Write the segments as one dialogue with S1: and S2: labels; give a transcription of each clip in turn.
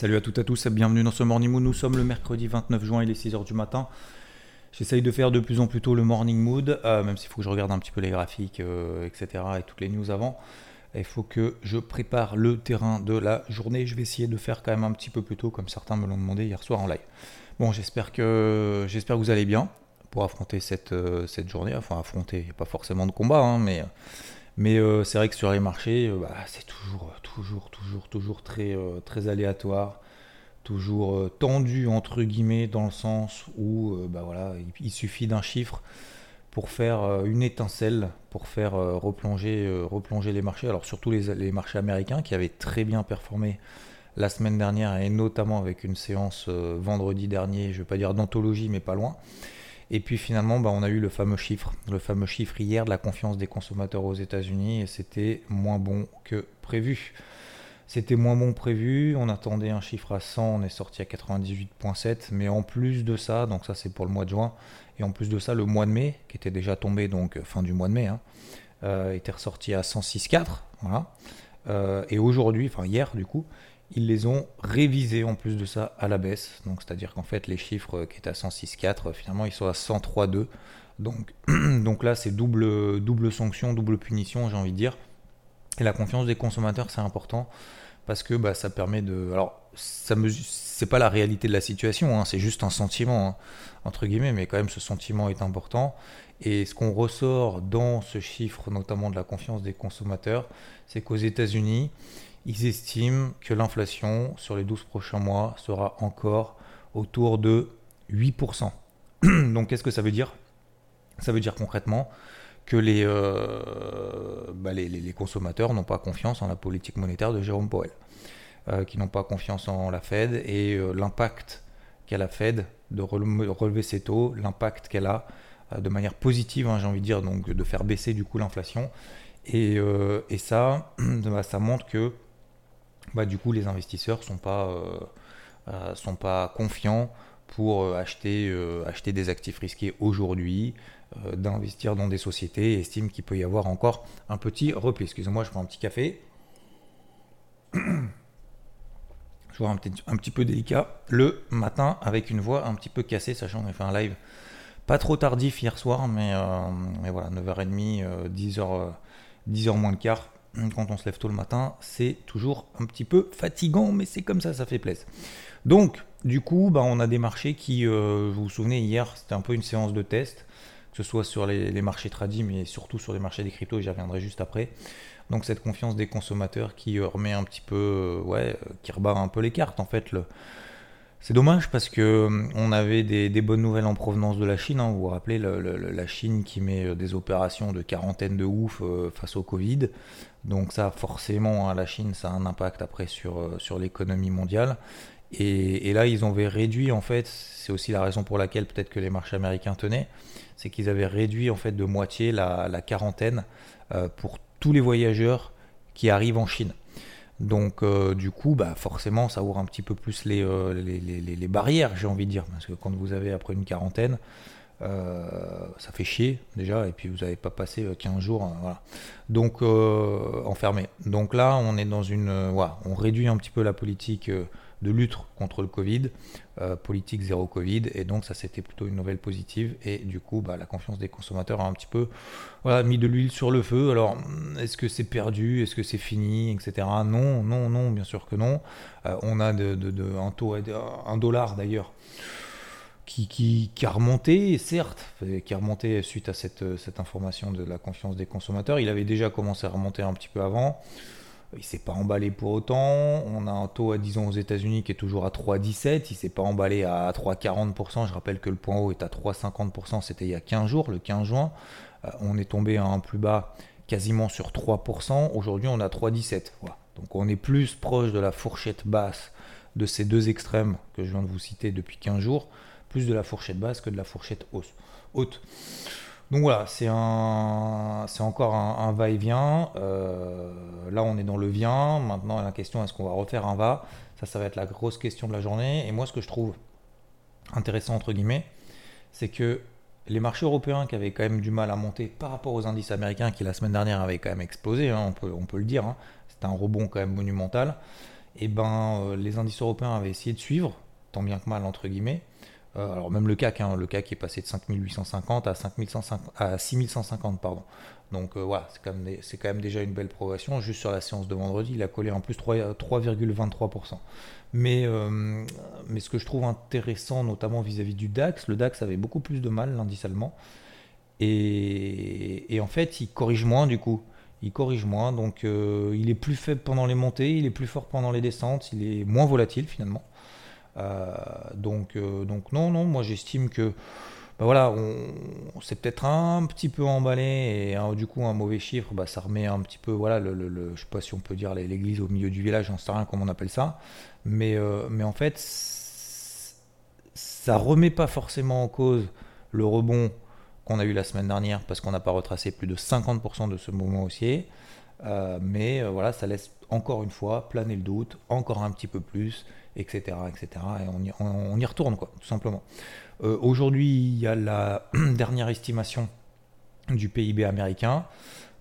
S1: Salut à toutes et à tous et bienvenue dans ce Morning Mood. Nous sommes le mercredi 29 juin, il est 6h du matin. J'essaye de faire de plus en plus tôt le Morning Mood, euh, même s'il faut que je regarde un petit peu les graphiques, euh, etc. et toutes les news avant. Il faut que je prépare le terrain de la journée. Je vais essayer de faire quand même un petit peu plus tôt, comme certains me l'ont demandé hier soir en live. Bon, j'espère que, j'espère que vous allez bien pour affronter cette, euh, journée. Enfin, affronter, pas forcément de combat, hein, mais, mais euh, c'est vrai que sur les marchés, euh, bah, c'est toujours, toujours, toujours, toujours très, très aléatoire, toujours tendu, entre guillemets, dans le sens où bah, voilà, il suffit d'un chiffre pour faire euh, une étincelle, pour faire euh, replonger, euh, replonger les marchés. Alors surtout les, marchés américains qui avaient très bien performé la semaine dernière et notamment avec une séance vendredi dernier, je ne vais pas dire d'anthologie mais pas loin. Et puis finalement, bah, on a eu le fameux chiffre, le fameux chiffre hier de la confiance des consommateurs aux États-Unis et c'était moins bon que prévu. C'était moins bon prévu, on attendait un chiffre à 100, on est sorti à 98.7, mais en plus de ça, donc ça c'est pour le mois de juin, et en plus de ça, le mois de mai, qui était déjà tombé, donc euh, fin du mois de mai, hein, euh, était ressorti à 106.4. Voilà. Euh, et aujourd'hui, enfin hier du coup, ils les ont révisés en plus de ça à la baisse. Donc c'est-à-dire qu'en fait, les chiffres qui étaient à 106.4, finalement, ils sont à 103.2. Donc, donc là, c'est double, double sanction, double punition, j'ai envie de dire. Et la confiance des consommateurs, c'est important parce que bah, ça permet de. Alors, ça mesure, c'est pas la réalité de la situation, hein, c'est juste un sentiment hein, entre guillemets, mais quand même ce sentiment est important. Et ce qu'on ressort dans ce chiffre, notamment de la confiance des consommateurs, c'est qu'aux États-Unis, ils estiment que l'inflation sur les 12 prochains mois sera encore autour de 8%. Donc qu'est-ce que ça veut dire? Ça veut dire concrètement que les, euh, bah, les, consommateurs n'ont pas confiance en la politique monétaire de Jérôme Powell, euh, qui n'ont pas confiance en la Fed et euh, l'impact qu'a la Fed de relever ses taux, l'impact qu'elle a de manière positive, hein, j'ai envie de dire, donc de faire baisser du coup l'inflation. Et, et, ça, bah, ça montre que bah, du coup les investisseurs sont pas, sont pas confiants pour acheter, acheter des actifs risqués aujourd'hui, euh, d'investir dans des sociétés et estime qu'il peut y avoir encore un petit repli. Excusez-moi, je prends un petit café. un petit, un petit peu délicat le matin avec une voix un petit peu cassée, sachant qu'on a fait un live pas trop tardif hier soir, mais, euh, voilà, 9h30, 10h, 10h moins le quart. Quand on se lève tôt le matin, c'est toujours un petit peu fatigant, mais c'est comme ça, ça fait plaisir. Donc, du coup, bah, on a des marchés qui, euh, vous vous souvenez, hier, c'était un peu une séance de test que ce soit sur les, marchés tradis, mais surtout sur les marchés des cryptos, et j'y reviendrai juste après. Donc cette confiance des consommateurs qui euh, remet un petit peu, euh, qui rebarre un peu les cartes en fait. Le... C'est dommage parce que on avait des, bonnes nouvelles en provenance de la Chine. Hein. vous vous rappelez la Chine qui met des opérations de quarantaine de ouf face au Covid. Donc ça, forcément, hein, la Chine, ça a un impact après sur, sur l'économie mondiale. Et, là, ils ont réduit, en fait, c'est aussi la raison pour laquelle peut-être que les marchés américains tenaient, c'est qu'ils avaient réduit en fait de moitié la, quarantaine euh, pour tous les voyageurs qui arrivent en Chine. Donc euh, du coup, bah, forcément, ça ouvre un petit peu plus euh, les, les, barrières, j'ai envie de dire. Parce que quand vous avez après une quarantaine, ça fait chier déjà, et puis vous n'avez pas passé 15 jours, voilà. Donc enfermé. Donc là, on est dans une... voilà, on réduit un petit peu la politique de lutte contre le Covid, euh, politique zéro Covid, et donc ça c'était plutôt une nouvelle positive, et du coup bah, la confiance des consommateurs a un petit peu voilà, mis de l'huile sur le feu. Alors est-ce que c'est perdu, est-ce que c'est fini, etc. Non, non, non, bien sûr que non. Euh, on a de, un taux, un dollar d'ailleurs. Qui, qui, qui, a remonté, certes, qui a remonté suite à cette, cette information de la confiance des consommateurs. Il avait déjà commencé à remonter un petit peu avant. Il s'est pas emballé pour autant. On a un taux, à, disons, aux États-Unis qui est toujours à 3,17. Il s'est pas emballé à 3,40%. Je rappelle que le point haut est à 3,50%. C'était il y a 15 jours, le 15 juin. Euh, on est tombé à un plus bas quasiment sur 3%. Aujourd'hui, on a 3,17. Donc on est plus proche de la fourchette basse de ces deux extrêmes que je viens de vous citer depuis 15 jours, plus de la fourchette basse que de la fourchette haute. Donc voilà, c'est encore un, va-et-vient. Euh, là, on est dans le vient. Maintenant, la question est-ce qu'on va refaire un va? Ça, ça va être la grosse question de la journée. Et moi, ce que je trouve intéressant entre guillemets, c'est que les marchés européens qui avaient quand même du mal à monter par rapport aux indices américains qui la semaine dernière avaient quand même explosé, hein, on, peut, on peut le dire, hein, c'était un rebond quand même monumental. Et eh ben, euh, les indices européens avaient essayé de suivre, tant bien que mal entre guillemets. Euh, alors même le CAC, hein, le CAC est passé de 5850 à, 5150, à 6150, pardon. Donc euh, voilà, c'est quand, même, déjà une belle progression. Juste sur la séance de vendredi, il a collé en plus 3,23%. Mais, euh, mais ce que je trouve intéressant, notamment vis-à-vis du DAX, le DAX avait beaucoup plus de mal l'indice allemand. Et, et, en fait, il corrige moins du coup. Il corrige moins, donc il est plus faible pendant les montées, il est plus fort pendant les descentes, il est moins volatile finalement. Euh, donc, euh, donc non, non, moi j'estime que bah voilà, on, peut-être un petit peu emballé et du coup un mauvais chiffre, bah, ça remet un petit peu, voilà, le, je sais pas si on peut dire l'église au milieu du village, j'en sais rien comment on appelle ça, mais, euh, mais en fait, ça remet pas forcément en cause le rebond qu'on a eu la semaine dernière parce qu'on n'a pas retracé plus de 50% de ce mouvement haussier, mais voilà, ça laisse encore une fois planer le doute, encore un petit peu plus, etc. etc. Et on y, on, y retourne, quoi, tout simplement. Euh, aujourd'hui, il y a la dernière estimation du PIB américain.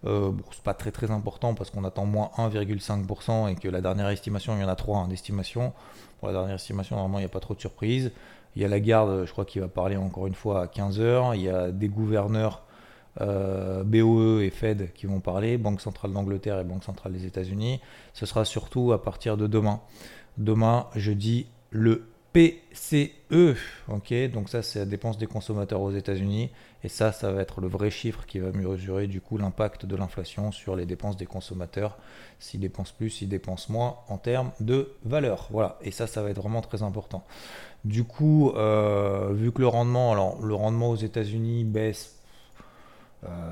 S1: Euh, bon, c'est pas très très important parce qu'on attend moins 1,5% et que la dernière estimation, il y en a trois hein, d'estimation. Pour la dernière estimation, normalement, il n'y a pas trop de surprises. Il y a la garde, je crois qu'il va parler encore une fois à 15h. Il y a des gouverneurs euh, BOE et Fed qui vont parler, Banque centrale d'Angleterre et Banque centrale des États-Unis. Ce sera surtout à partir de demain. Demain, je dis le PCE. Donc ça, c'est la dépense des consommateurs aux États-Unis. Et ça, ça va être le vrai chiffre qui va mesurer du coup l'impact de l'inflation sur les dépenses des consommateurs. S'ils dépensent plus, s'ils dépensent moins en termes de valeur. Voilà, et ça, ça va être vraiment très important. Du coup, euh, vu que le rendement, alors le rendement aux États-Unis baisse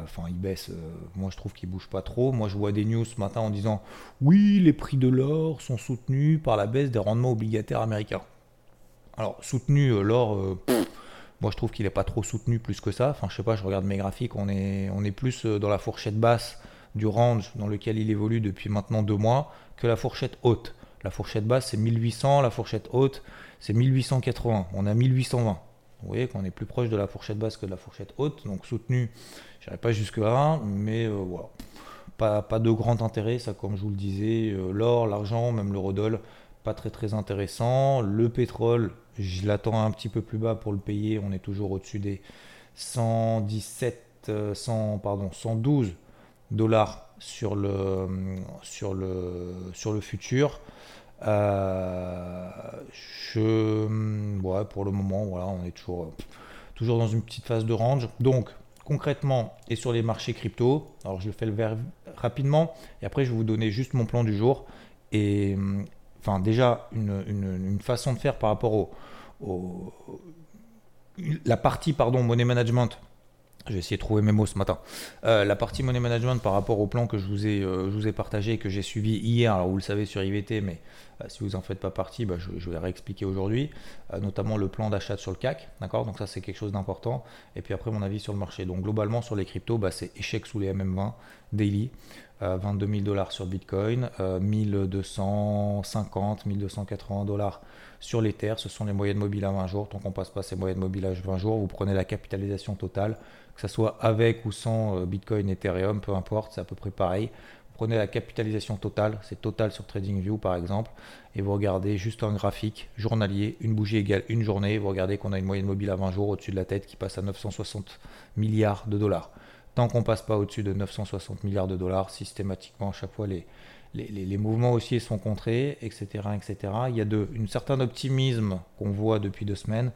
S1: enfin, il baisse. Euh, moi, je trouve qu'il bouge pas trop. Moi, je vois des news ce matin en disant oui, les prix de l'or sont soutenus par la baisse des rendements obligataires américains. Alors, soutenu, euh, l'or, moi, je trouve qu'il n'est pas trop soutenu plus que ça. Enfin, je sais pas, je regarde mes graphiques, on est, on est plus dans la fourchette basse du range dans lequel il évolue depuis maintenant deux mois que la fourchette haute. La fourchette basse, c'est 1800, la fourchette haute, c'est 1880. On a 1820. Vous voyez qu'on est plus proche de la fourchette basse que de la fourchette haute, donc soutenu J'irai pas jusque-là, mais euh, voilà. Pas, pas, de grand intérêt, ça comme je vous le disais. Euh, l'or, l'argent, même le rodol, pas très très intéressant. Le pétrole, je l'attends un petit peu plus bas pour le payer. On est toujours au-dessus des 117, 100, euh, pardon, 112 dollars sur le, sur le, sur le futur. Je, ouais, pour le moment, voilà, on est toujours, toujours dans une petite phase de range. Donc, concrètement et sur les marchés crypto. Alors je fais le rapidement et après je vais vous donner juste mon plan du jour. Et hum, enfin déjà une, façon de faire par rapport au, la partie pardon money management j'ai essayé de trouver mes mots ce matin. Euh, la partie money management par rapport au plan que je vous ai, euh, je vous ai partagé et que j'ai suivi hier, alors vous le savez sur IVT, mais euh, si vous n'en faites pas partie, bah, je, vais réexpliquer aujourd'hui, notamment le plan d'achat sur le CAC. D'accord? Donc ça c'est quelque chose d'important. Et puis après mon avis sur le marché. Donc globalement sur les cryptos, bah, c'est échec sous les MM20 daily. 22 000 dollars sur Bitcoin, 1250, 1280 dollars sur l'Ether. Ce sont les moyennes mobiles à 20 jours. Tant qu'on passe pas ces moyennes mobiles à 20 jours, vous prenez la capitalisation totale que ce soit avec ou sans euh, Bitcoin, Ethereum, peu importe, c'est à peu près pareil. Prenez la capitalisation totale, c'est total sur TradingView par exemple, et vous regardez juste un graphique journalier, une bougie égale une journée, vous regardez qu'on a une moyenne mobile à 20 jours au-dessus de la tête qui passe à 960 milliards de dollars. Tant qu'on passe pas au-dessus de 960 milliards de dollars, systématiquement à chaque fois les, les, mouvements haussiers sont contrés, etc., etc. Il y a de, un certain optimisme qu'on voit depuis deux semaines,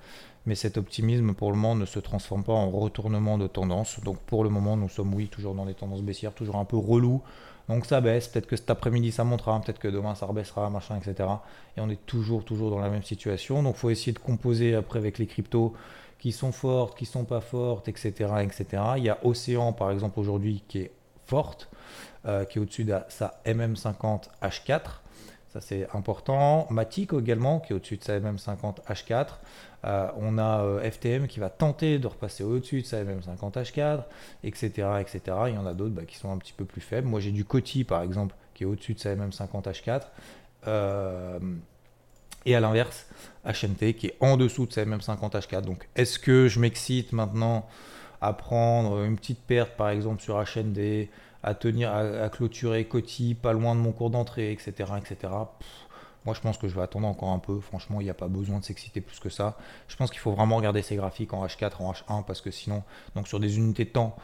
S1: mais cet optimisme pour le moment ne se transforme pas en retournement de tendance. Donc pour le moment, nous sommes, oui, toujours dans des tendances baissières, toujours un peu relou. Donc ça baisse, peut-être que cet après-midi ça montera, peut-être que demain ça rebaissera, machin, etc. Et on est toujours, toujours dans la même situation. Donc il faut essayer de composer après avec les cryptos qui sont fortes, qui sont pas fortes, etc., etc. Il y a Océan, par exemple, aujourd'hui, qui est forte, qui est au-dessus de sa MM50 H4. Ça, c'est important. Matic également, qui est au-dessus de sa MM50 H4. on a FTM qui va tenter de repasser au-dessus de sa MM50 H4, etc. etc. Il y en a d'autres bah, qui sont un petit peu plus faibles. Moi, j'ai du Coty, par exemple, qui est au-dessus de sa MM50 H4. et à l'inverse, HNT qui est en dessous de sa MM50 H4. Donc, est-ce que je m'excite maintenant à prendre une petite perte, par exemple, sur HND à tenir, à, clôturer Coty pas loin de mon cours d'entrée, etc. etc. moi, je pense que je vais attendre encore un peu. Franchement, il n'y a pas besoin de s'exciter plus que ça. Je pense qu'il faut vraiment regarder ces graphiques en H4, en H1, parce que sinon, donc sur des unités de temps,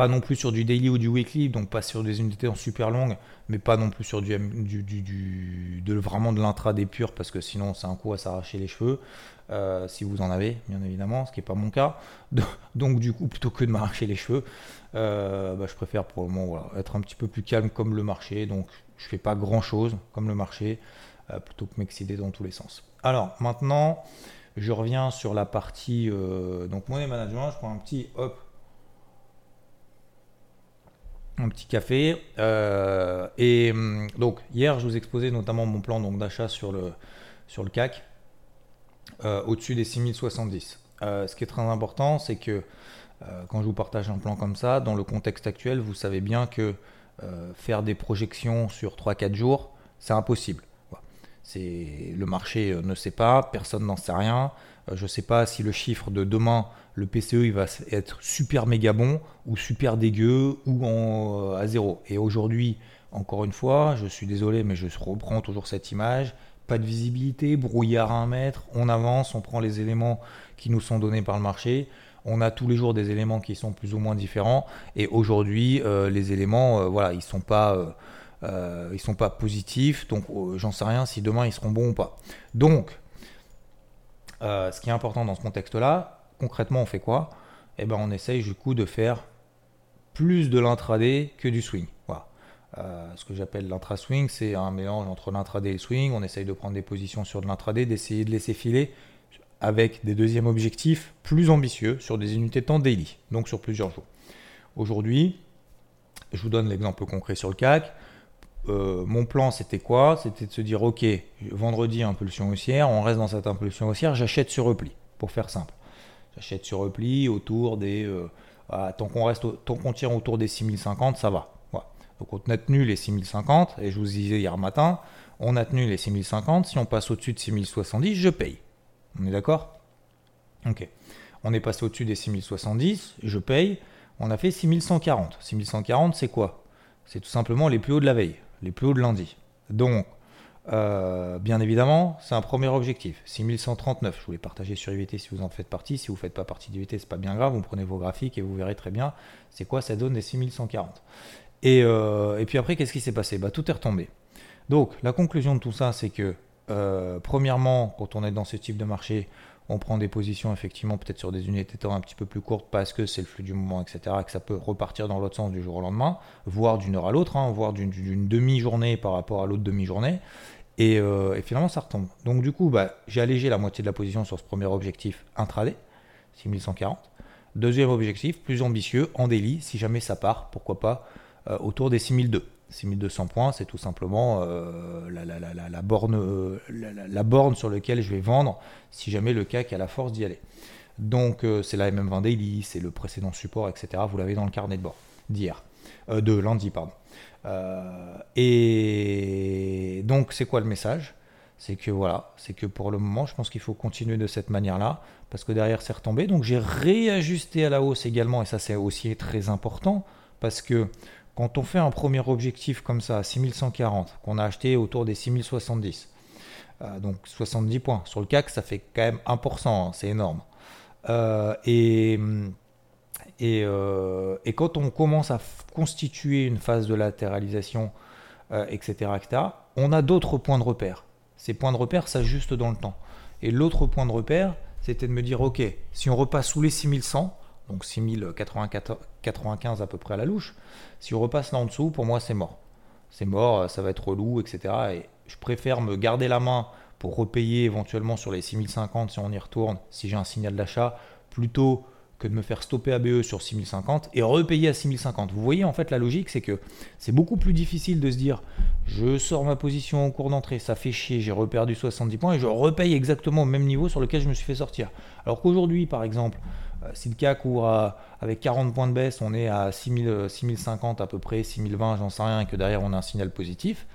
S1: pas non plus sur du daily ou du weekly, donc pas sur des unités en super longues, mais pas non plus sur du, du, du, de vraiment de l'intraday pur, parce que sinon c'est un coup à s'arracher les cheveux, euh, si vous en avez, bien évidemment, ce qui n'est pas mon cas. Donc du coup, plutôt que de m'arracher les cheveux, euh, bah, je préfère pour le moment être un petit peu plus calme comme le marché, donc je fais pas grand chose comme le marché, euh, plutôt que m'exciter dans tous les sens. Alors maintenant, je reviens sur la partie donc money management, je prends un petit hop petit café. Euh, et hum, donc hier, je vous exposais notamment mon plan d'achat sur le, sur le CAC euh, au-dessus des 6070. Euh, ce qui est très important, c'est que quand je vous partage un plan comme ça, dans le contexte actuel, vous savez bien que faire des projections sur 3-4 jours, c'est impossible. Le marché ne sait pas, personne n'en sait rien. je ne sais pas si le chiffre de demain le PCE il va être super méga bon ou super dégueu ou euh, à zéro. Et aujourd'hui, encore une fois, je suis désolé, mais je reprends toujours cette image. Pas de visibilité, brouillard à un mètre, on avance, on prend les éléments qui nous sont donnés par le marché. On a tous les jours des éléments qui sont plus ou moins différents. Et aujourd'hui, euh, les éléments, euh, voilà, ils sont pas, ils sont pas positifs. Donc, j'en sais rien si demain ils seront bons ou pas. Donc, ce qui est important dans ce contexte-là, concrètement, on fait quoi? Eh ben, on essaye du coup de faire plus de l'intraday que du swing. Voilà. Euh, ce que j'appelle l'intra-swing, c'est un mélange entre l'intraday et le swing. On essaye de prendre des positions sur de l'intraday, d'essayer de laisser filer avec des deuxièmes objectifs plus ambitieux sur des unités de temps daily, donc sur plusieurs jours. Aujourd'hui, je vous donne l'exemple concret sur le CAC. Euh, mon plan, c'était quoi? C'était de se dire, ok, vendredi, impulsion haussière, on reste dans cette impulsion haussière, j'achète sur repli, pour faire simple. J'achète sur repli autour des. Euh, tant qu'on reste, tant qu'on tire autour des 6050, ça va. Donc on a tenu les 6050 et je vous disais hier matin, on a tenu les 6050. Si on passe au-dessus de 6070, je paye. On est d'accord? Ok. On est passé au-dessus des 6070, je paye. On a fait 6140. 6140, c'est quoi? C'est tout simplement les plus hauts de la veille, les plus hauts de lundi. Donc, euh, bien évidemment, c'est un premier objectif. 6139, je voulais partager sur IVT si vous en faites partie. Si vous ne faites pas partie d'IVT, c'est pas bien grave. Vous prenez vos graphiques et vous verrez très bien c'est quoi ça donne des 6140. Et, euh, et puis après, qu'est-ce qui s'est passé? Bah, Tout est retombé. Donc, la conclusion de tout ça, c'est que, euh, premièrement, quand on est dans ce type de marché, on prend des positions effectivement peut-être sur des unités temps un petit peu plus courtes parce que c'est le flux du moment, etc. Et que ça peut repartir dans l'autre sens du jour au lendemain, voire d'une heure à l'autre, hein, voire d'une demi-journée par rapport à l'autre demi-journée. Euh, et, finalement, ça retombe. Donc du coup, bah, j'ai allégé la moitié de la position sur ce premier objectif intraday, 6140. Deuxième objectif, plus ambitieux, en daily, si jamais ça part, pourquoi pas, euh, autour des 6002. 6200 points, c'est tout simplement euh, la, borne, euh, la, borne sur laquelle je vais vendre si jamais le CAC a la force d'y aller. Donc euh, c'est la MM20 Daily, c'est le précédent support, etc. Vous l'avez dans le carnet de bord d'hier, de lundi, pardon. et donc c'est quoi le message? C'est que voilà, c'est que pour le moment, je pense qu'il faut continuer de cette manière-là, parce que derrière c'est retombé. Donc j'ai réajusté à la hausse également, et ça c'est aussi très important, parce que quand on fait un premier objectif comme ça, 6140, qu'on a acheté autour des 6070, euh, donc 70 points, sur le CAC, ça fait quand même 1%, hein, c'est énorme. Euh, et, euh, et, quand on commence à constituer une phase de latéralisation, etc., etc., on a d'autres points de repère. Ces points de repère s'ajustent dans le temps. Et l'autre point de repère, c'était de me dire, ok, si on repasse sous les 6100, donc 6095 à peu près à la louche. Si on repasse là en dessous, pour moi c'est mort. C'est mort, ça va être relou, etc. Et je préfère me garder la main pour repayer éventuellement sur les 6050 si on y retourne, si j'ai un signal d'achat, plutôt que de me faire stopper ABE sur 6050 et repayer à 6050. Vous voyez en fait la logique, c'est que c'est beaucoup plus difficile de se dire je sors ma position au cours d'entrée, ça fait chier, j'ai reperdu 70 points et je repaye exactement au même niveau sur lequel je me suis fait sortir. Alors qu'aujourd'hui, par exemple, euh, si le CAC ouvre avec 40 points de baisse, on est à 6000, 6050 à peu près, 6020, j'en sais rien, et que derrière on a un signal positif,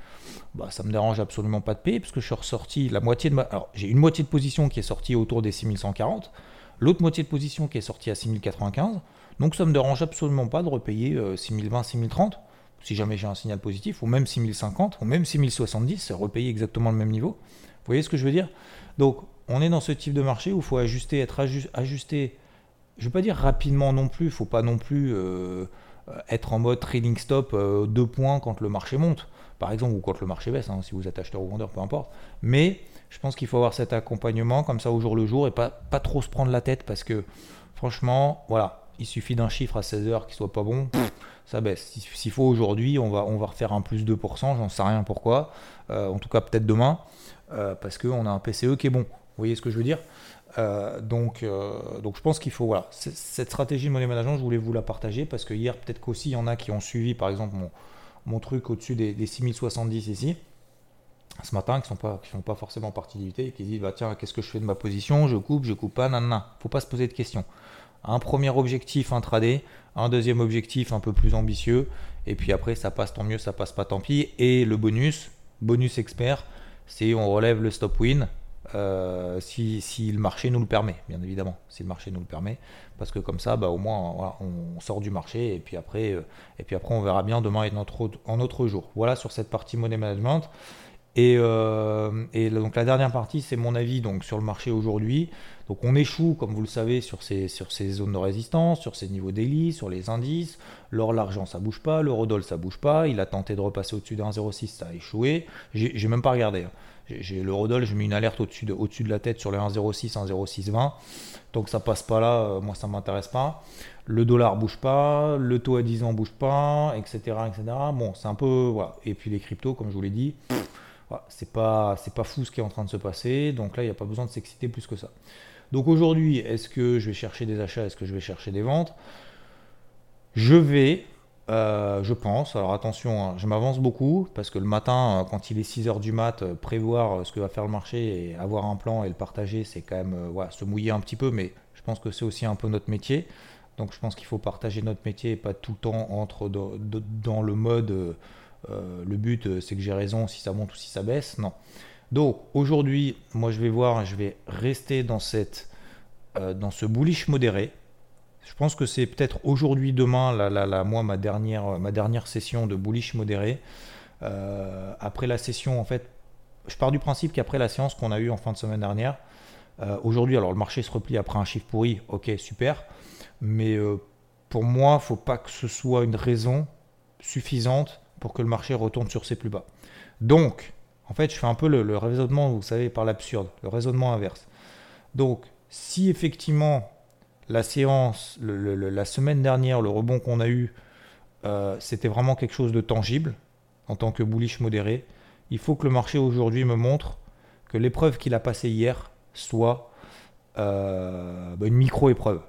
S1: bah, ça me dérange absolument pas de payer parce que je suis ressorti la moitié de ma. Alors j'ai une moitié de position qui est sortie autour des 6140 l'autre moitié de position qui est sortie à 6095. Donc ça ne me dérange absolument pas de repayer 6020, euh, 6030, si jamais j'ai un signal positif, ou même 6050, ou même 6070, c'est repayer exactement le même niveau. Vous voyez ce que je veux dire? Donc on est dans ce type de marché où il faut ajuster, être ajusté, je ne vais pas dire rapidement non plus, il ne faut pas non plus euh, être en mode trading stop euh, deux points quand le marché monte, par exemple, ou quand le marché baisse, hein, si vous êtes acheteur ou vendeur, peu importe. Mais je pense qu'il faut avoir cet accompagnement comme ça au jour le jour et pas, pas trop se prendre la tête parce que franchement, voilà, il suffit d'un chiffre à 16 heures qui soit pas bon, ça baisse. S'il faut aujourd'hui, on va, on refaire un plus 2%, j'en sais rien pourquoi, euh, en tout cas peut-être demain, parce qu'on a un PCE qui est bon. Vous voyez ce que je veux dire? Euh, donc, donc je pense qu'il faut, voilà, cette stratégie de money management, je voulais vous la partager parce que hier, peut-être qu'aussi, il y en a qui ont suivi, par exemple, mon, mon truc au-dessus des, des 6070 ici ce matin qui ne sont, pas, font pas forcément partie du et qui disent bah, tiens, qu'est-ce que je fais de ma position? Je coupe, je coupe pas, non. faut pas se poser de questions. Un premier objectif intraday, un deuxième objectif un peu plus ambitieux, et puis après, ça passe tant mieux, ça passe pas tant pis. Et le bonus, bonus expert, c'est on relève le stop win euh, si, le marché nous le permet, bien évidemment, si le marché nous le permet, parce que comme ça, bah, au moins, on sort du marché, et puis après, euh, et puis après on verra bien demain et notre, en autre jour. Voilà sur cette partie money management. Euh, et, donc la dernière partie, c'est mon avis donc, sur le marché aujourd'hui. Donc on échoue, comme vous le savez, sur ces, sur ces zones de résistance, sur ces niveaux d'hélice, sur les indices. L'or, l'argent, ça bouge pas. L'eurodoll, ça bouge pas. Il a tenté de repasser au-dessus de 1,06, ça a échoué. J'ai même pas regardé. Hein. J'ai l'eurodoll, j'ai mis une alerte au-dessus de, la tête sur le 1,06, 1,0620. Donc ça passe pas là, euh, moi ça m'intéresse pas. Le dollar bouge pas, le taux à 10 ans bouge pas, etc. etc. Bon, c'est un peu. Et puis les cryptos, comme je vous l'ai dit c'est pas pas fou ce qui est en train de se passer, donc là il n'y a pas besoin de s'exciter plus que ça. Donc aujourd'hui, est-ce que je vais chercher des achats, est-ce que je vais chercher des ventes? Je vais, euh, je pense, alors attention, hein, je m'avance beaucoup, parce que le matin, euh, quand il est 6h du mat, euh, prévoir ce que va faire le marché et avoir un plan et le partager, c'est quand même se mouiller un petit peu, mais je pense que c'est aussi un peu notre métier. Donc je pense qu'il faut partager notre métier et pas tout le temps entre dans le mode le but, c'est que j'ai raison si ça monte ou si ça baisse. Non. Donc aujourd'hui, moi je vais voir, je vais rester dans, cette, dans ce bullish modéré. Je pense que c'est peut-être aujourd'hui, demain, moi, ma dernière, ma dernière session de bullish modéré. après la session, en fait, je pars du principe qu'après la séance qu'on a eue en fin de semaine dernière, aujourd'hui, alors le marché se replie après un chiffre pourri, ok, super. Mais pour moi, il ne faut pas que ce soit une raison suffisante pour que le marché retourne sur ses plus bas. Donc, en fait, je fais un peu le, raisonnement, vous savez, par l'absurde, le raisonnement inverse. Donc, si effectivement la séance, la semaine dernière, le rebond qu'on a eu, euh, c'était vraiment quelque chose de tangible en tant que bullish modéré, il faut que le marché aujourd'hui me montre que l'épreuve qu'il a passée hier soit euh, bah, une micro-épreuve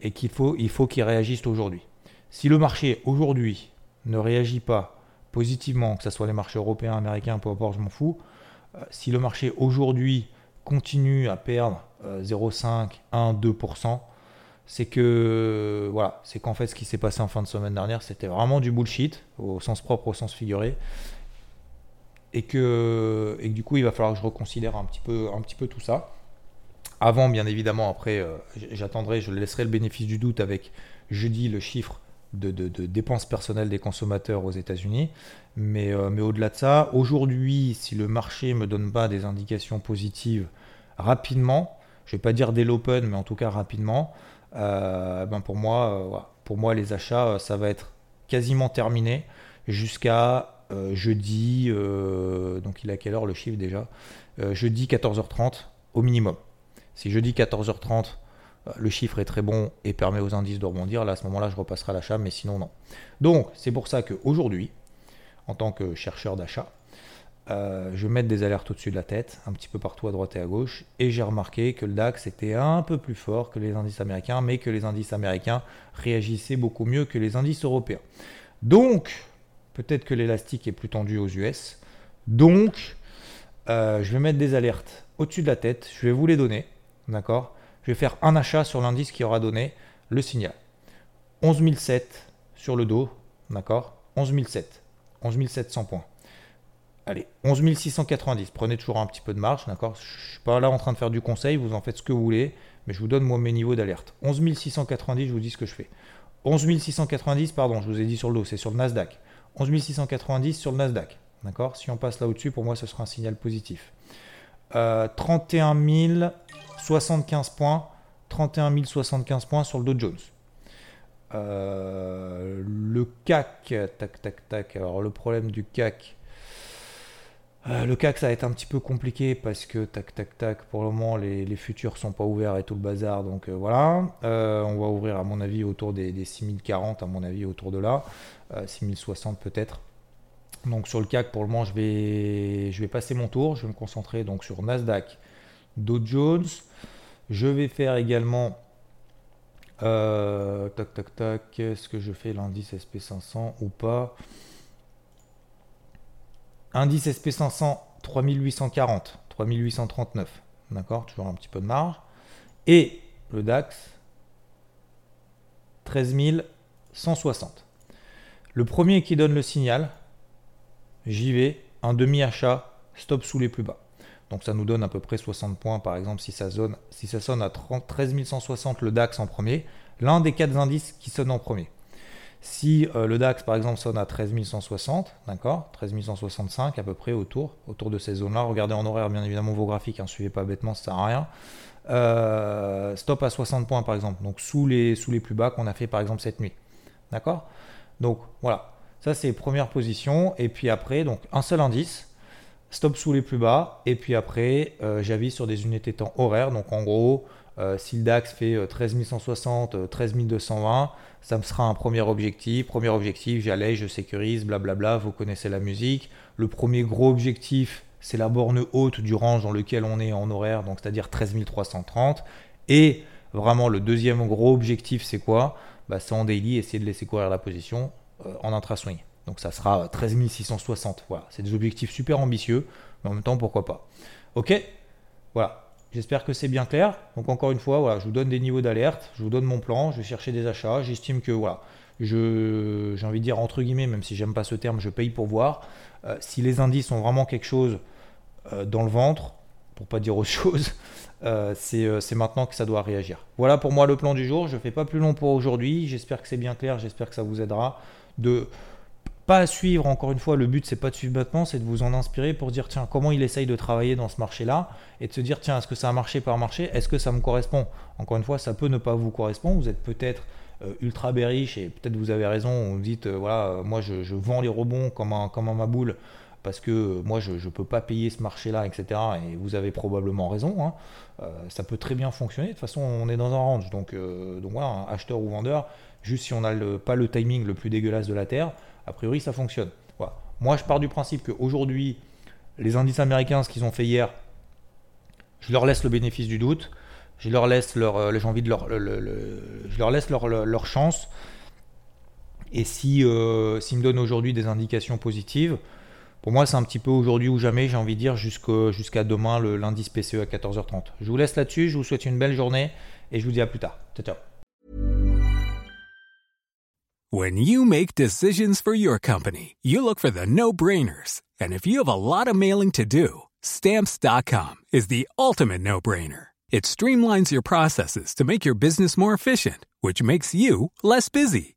S1: et qu'il faut faut qu'il réagisse aujourd'hui. Si le marché aujourd'hui ne réagit pas positivement, que ce soit les marchés européens, américains, peu importe, je m'en fous, euh, si le marché aujourd'hui continue à perdre 0,5, 1, 2%, c'est que voilà, c'est qu'en fait ce qui s'est passé en fin de semaine dernière, c'était vraiment du bullshit au sens propre, au sens figuré, et que, et du coup il va falloir que je reconsidère un petit peu, un petit peu tout ça. Avant, bien évidemment, après, euh, j'attendrai, je laisserai le bénéfice du doute avec jeudi le chiffre de, dépenses personnelles des consommateurs aux États-Unis. Mais, euh, mais au-delà de ça, aujourd'hui, si le marché ne me donne pas des indications positives rapidement, je ne vais pas dire dès l'open, mais en tout cas rapidement, euh, ben pour, moi, euh, pour moi, les achats, ça va être quasiment terminé jusqu'à jeudi. donc, il à quelle heure le chiffre déjà? Jeudi 14h30 au minimum. Si jeudi 14h30, le chiffre est très bon et permet aux indices de rebondir, là à ce moment-là je repasserai à l'achat, mais sinon non. Donc c'est pour ça qu'aujourd'hui, en tant que chercheur d'achat, euh, je mettre des alertes au-dessus de la tête, un petit peu partout à droite et à gauche, et j'ai remarqué que le DAX était un peu plus fort que les indices américains, mais que les indices américains réagissaient beaucoup mieux que les indices européens. Donc, peut-être que l'élastique est plus tendu aux US. Donc, euh, je vais mettre des alertes au-dessus de la tête, je vais vous les donner, d'accord? Je vais faire un achat sur l'indice qui aura donné le signal. 11007 sur le dos, d'accord? 11007, 11700 points. Allez, 11 690. Prenez toujours un petit peu de marge, d'accord? Je ne suis pas là en train de faire du conseil, vous en faites ce que vous voulez, mais je vous donne moi mes niveaux d'alerte. 11 690, je vous dis ce que je fais. 11 690, pardon, je vous ai dit sur le dos, c'est sur le Nasdaq. 11 690 sur le Nasdaq, d'accord? Si on passe là au-dessus, pour moi, ce sera un signal positif. 31 euh, 075 points, 31 075 points sur le Dow Jones. Euh, le CAC, tac, tac, tac. Alors, le problème du CAC, euh, le CAC, ça va être un petit peu compliqué parce que tac, tac, tac, pour le moment, les, les futurs sont pas ouverts et tout le bazar. Donc voilà. On va ouvrir, à mon avis, autour des, 6040, à mon avis, autour de là. 6060 peut-être. Donc sur le CAC, pour le moment, je vais, je vais passer mon tour. Je vais me concentrer donc sur Nasdaq, Dow Jones. Je vais faire également. tac, tac, tac. Est-ce que je fais l'indice SP500 ou pas? Indice SP500 3840, 3839. D'accord? Toujours un petit peu de marge. Et le DAX 13160. Le premier qui donne le signal, j'y vais, un demi-achat, stop sous les plus bas. Donc ça nous donne à peu près 60 points par exemple si ça, sonne, à 30, 13 160 le DAX en premier. L'un des quatre indices qui sonne en premier. Si euh, le DAX, par exemple, sonne à 13 160, d'accord 13 165 à peu près autour, autour de ces zones-là. Regardez en horaire, bien évidemment, vos graphiques, hein, suivez pas bêtement, ça sert à rien. Euh, stop à 60 points, par exemple, donc sous les, sous les plus bas qu'on a fait, par exemple, cette nuit. D'accord Donc, voilà. Ça, c'est première position. Et puis après, donc, un seul indice, stop sous les plus bas. Et puis après, euh, j'avise sur des unités temps horaires. Donc, en gros, si le DAX fait 13 160, 13 220, ça me sera un premier objectif. Premier objectif, j'allais, je sécurise, blablabla, vous connaissez la musique. Le premier gros objectif, c'est la borne haute du range dans lequel on est en horaire, donc c'est-à-dire 13 330. Et vraiment, le deuxième gros objectif, c'est quoi? Bah, C'est en daily, essayer de laisser courir la position euh, en intra-swing. Donc ça sera 13 660. Voilà, c'est des objectifs super ambitieux, mais en même temps, pourquoi pas. Ok? Voilà, J'espère que c'est bien clair. Donc encore une fois, voilà, je vous donne des niveaux d'alerte, je vous donne mon plan, je vais chercher des achats. J'estime que voilà, je, j'ai envie de dire entre guillemets, même si j'aime pas ce terme, je paye pour voir. Euh, si les indices ont vraiment quelque chose euh, dans le ventre, pour pas dire autre chose, euh, c'est, c'est maintenant que ça doit réagir. Voilà pour moi le plan du jour. Je ne fais pas plus long pour aujourd'hui. J'espère que c'est bien clair. J'espère que ça vous aidera de pas suivre, encore une fois, le but c'est pas de suivre bêtement, c'est de vous en inspirer pour dire tiens, comment il essaye de travailler dans ce marché-là et de se dire tiens, est-ce que ça a marché par marché? Est-ce que ça me correspond? Encore une fois, ça peut ne pas vous correspondre, vous êtes peut-être euh, ultra bearish et peut-être vous avez raison, vous dites euh, voilà, euh, moi je, vends les rebonds comme un, comme un maboule parce que moi je ne peux pas payer ce marché-là, etc. Et vous avez probablement raison, hein. ça peut très bien fonctionner, de toute façon on est dans un range, donc, donc voilà, acheteur ou vendeur, juste si on n'a pas le timing le plus dégueulasse de la Terre, a priori, ça fonctionne. Moi, je pars du principe qu'aujourd'hui, les indices américains, ce qu'ils ont fait hier, je leur laisse le bénéfice du doute. Je leur laisse leur, euh, de leur, je leur laisse leur, leur, chance. Et si, euh, s'ils me donnent aujourd'hui des indications positives, pour moi, c'est un petit peu aujourd'hui ou jamais, j'ai envie de dire, jusqu'à demain, le lundi PCE à 14h30. Je vous laisse là-dessus, je vous souhaite une belle journée et je vous dis à plus tard. Ciao, ciao.
S2: When you make decisions for your company, you look for the no-brainers. And if you have a lot of mailing to do, stamps.com is the ultimate no-brainer. It streamlines your processes to make your business more efficient, which makes you less busy.